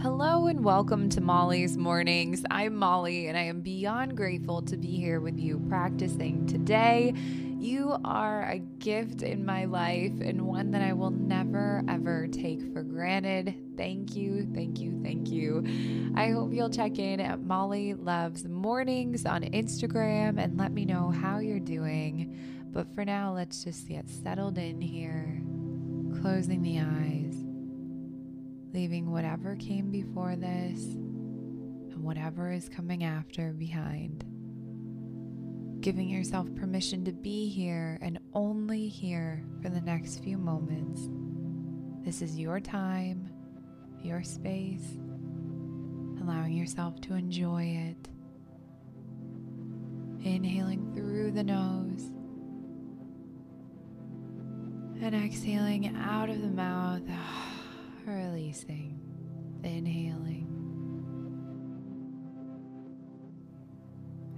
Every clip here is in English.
Hello and welcome to Molly's Mornings. I'm Molly and I am beyond grateful to be here with you practicing today. You are a gift in my life and one that I will never ever take for granted. Thank you, thank you, thank you. I hope you'll check in at Molly Loves Mornings on Instagram and let me know how you're doing. But for now, let's just get settled in here, closing the eyes leaving whatever came before this and whatever is coming after behind. Giving yourself permission to be here and only here for the next few moments. This is your time, your space, allowing yourself to enjoy it. Inhaling through the nose and exhaling out of the mouth releasing, inhaling,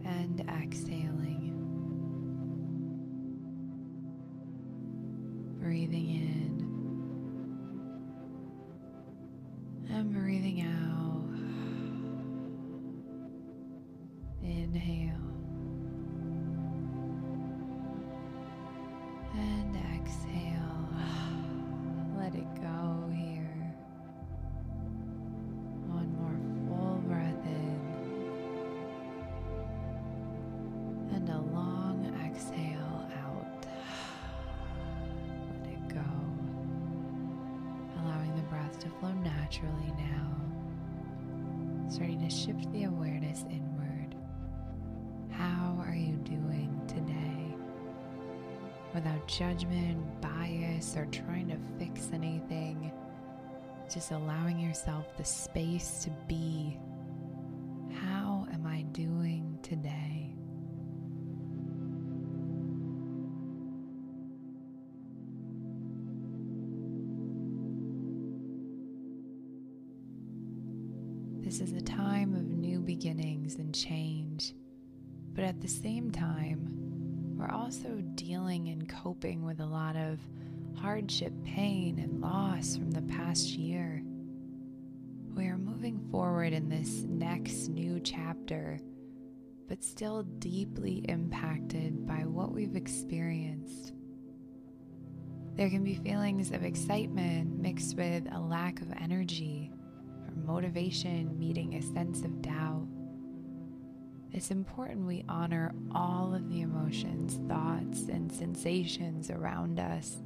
and exhaling. Breathing in naturally now, starting to shift the awareness inward. How are you doing today? Without judgment, bias, or trying to fix anything, just allowing yourself the space to be. This is a time of new beginnings and change, but at the same time, we're also dealing and coping with a lot of hardship, pain, and loss from the past year. We are moving forward in this next new chapter, but still deeply impacted by what we've experienced. There can be feelings of excitement mixed with a lack of energy motivation meeting a sense of doubt, it's important we honor all of the emotions, thoughts, and sensations around us.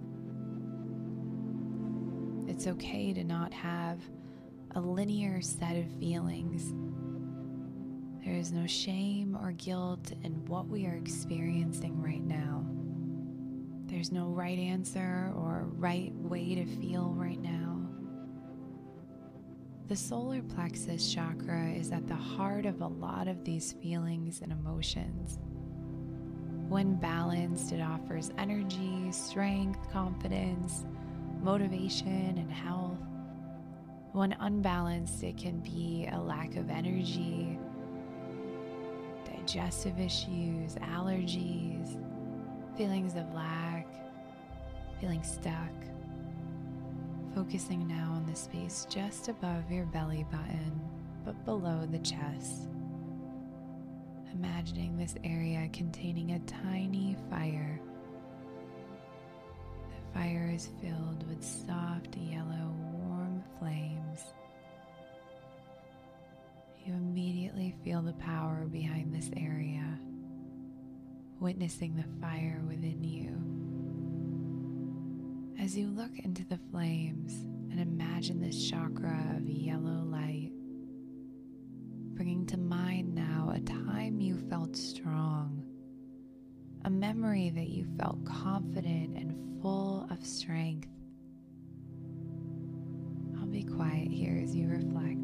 It's okay to not have a linear set of feelings. There is no shame or guilt in what we are experiencing right now. There's no right answer or right way to feel right. The solar plexus chakra is at the heart of a lot of these feelings and emotions. When balanced, it offers energy, strength, confidence, motivation, and health. When unbalanced, it can be a lack of energy, digestive issues, allergies, feelings of lack, feeling stuck. Focusing now on the space just above your belly button, but below the chest. Imagining this area containing a tiny fire. The fire is filled with soft yellow, warm flames. You immediately feel the power behind this area, witnessing the fire within you. As you look into the flames and imagine this chakra of yellow light, bringing to mind now a time you felt strong, a memory that you felt confident and full of strength. I'll be quiet here as you reflect.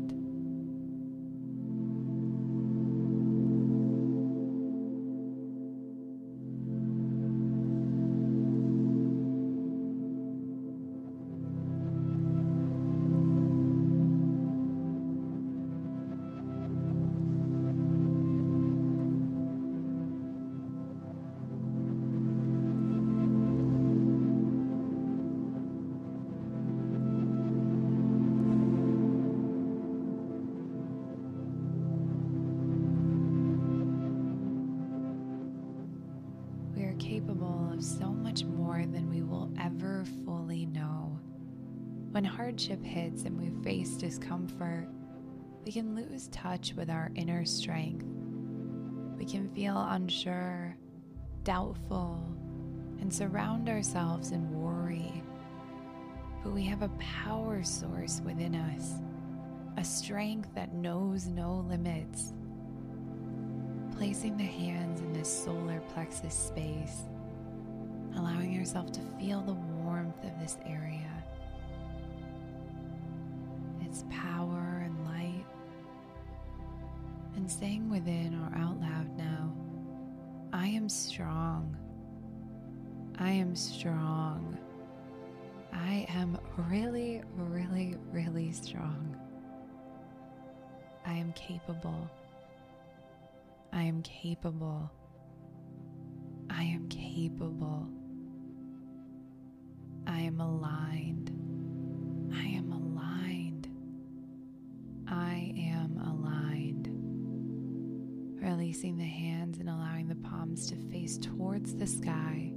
Love so much more than we will ever fully know. When hardship hits and we face discomfort, we can lose touch with our inner strength. We can feel unsure, doubtful, and surround ourselves in worry. But we have a power source within us, a strength that knows no limits. Placing the hands in this solar plexus space, allowing yourself to feel the warmth of this area, its power and light, and saying within or out loud now, I am strong. I am strong. I am really, really, really strong. I am capable. I am capable. I am capable. Aligned. I am aligned. I am aligned. Releasing the hands and allowing the palms to face towards the sky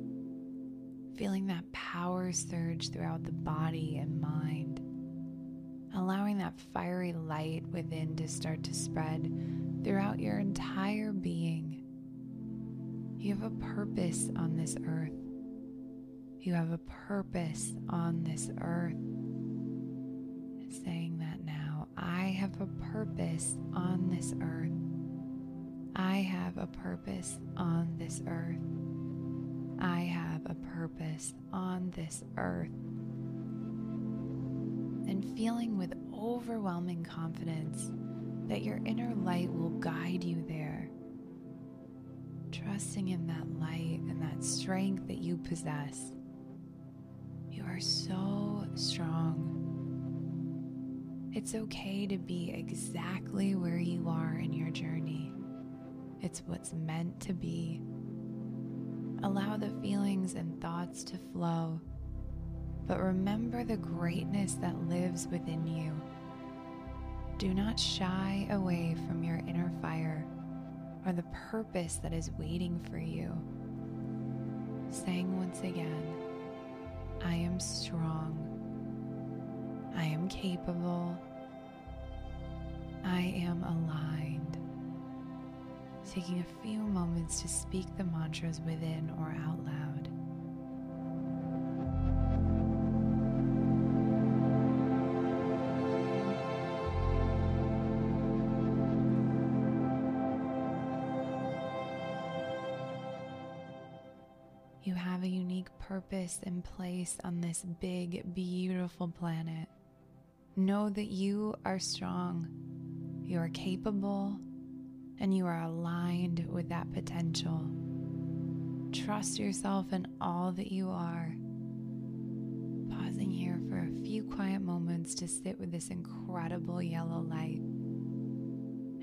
feeling that power surge throughout the body and mind, allowing that fiery light within to start to spread throughout your entire being. You have a purpose on this earth. You have a purpose on this earth. Saying that now, I have a purpose on this earth. I have a purpose on this earth. I have a purpose on this earth. And feeling with overwhelming confidence that your inner light will guide you there. Trusting in that light and that strength that you possess. You are so strong. It's okay to be exactly where you are in your journey. It's what's meant to be. Allow the feelings and thoughts to flow, but remember the greatness that lives within you. Do not shy away from your inner fire or the purpose that is waiting for you. Saying once again, I am strong. I am capable. I am aligned taking a few moments to speak the mantras within or out loud. Purpose and place on this big, beautiful planet. Know that you are strong, you are capable, and you are aligned with that potential. Trust yourself in all that you are. Pausing here for a few quiet moments to sit with this incredible yellow light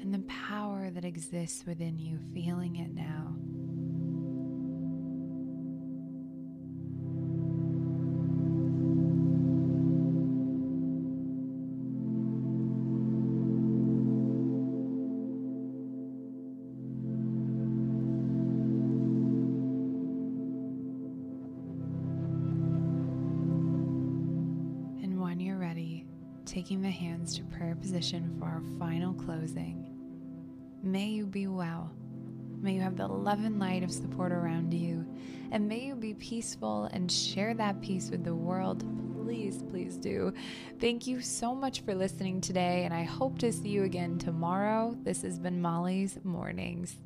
and the power that exists within you, feeling it now. Taking the hands to prayer position for our final closing. May you be well. May you have the love and light of support around you. And may you be peaceful and share that peace with the world. Please, please do. Thank you so much for listening today, and I hope to see you again tomorrow. This has been Molly's Mornings.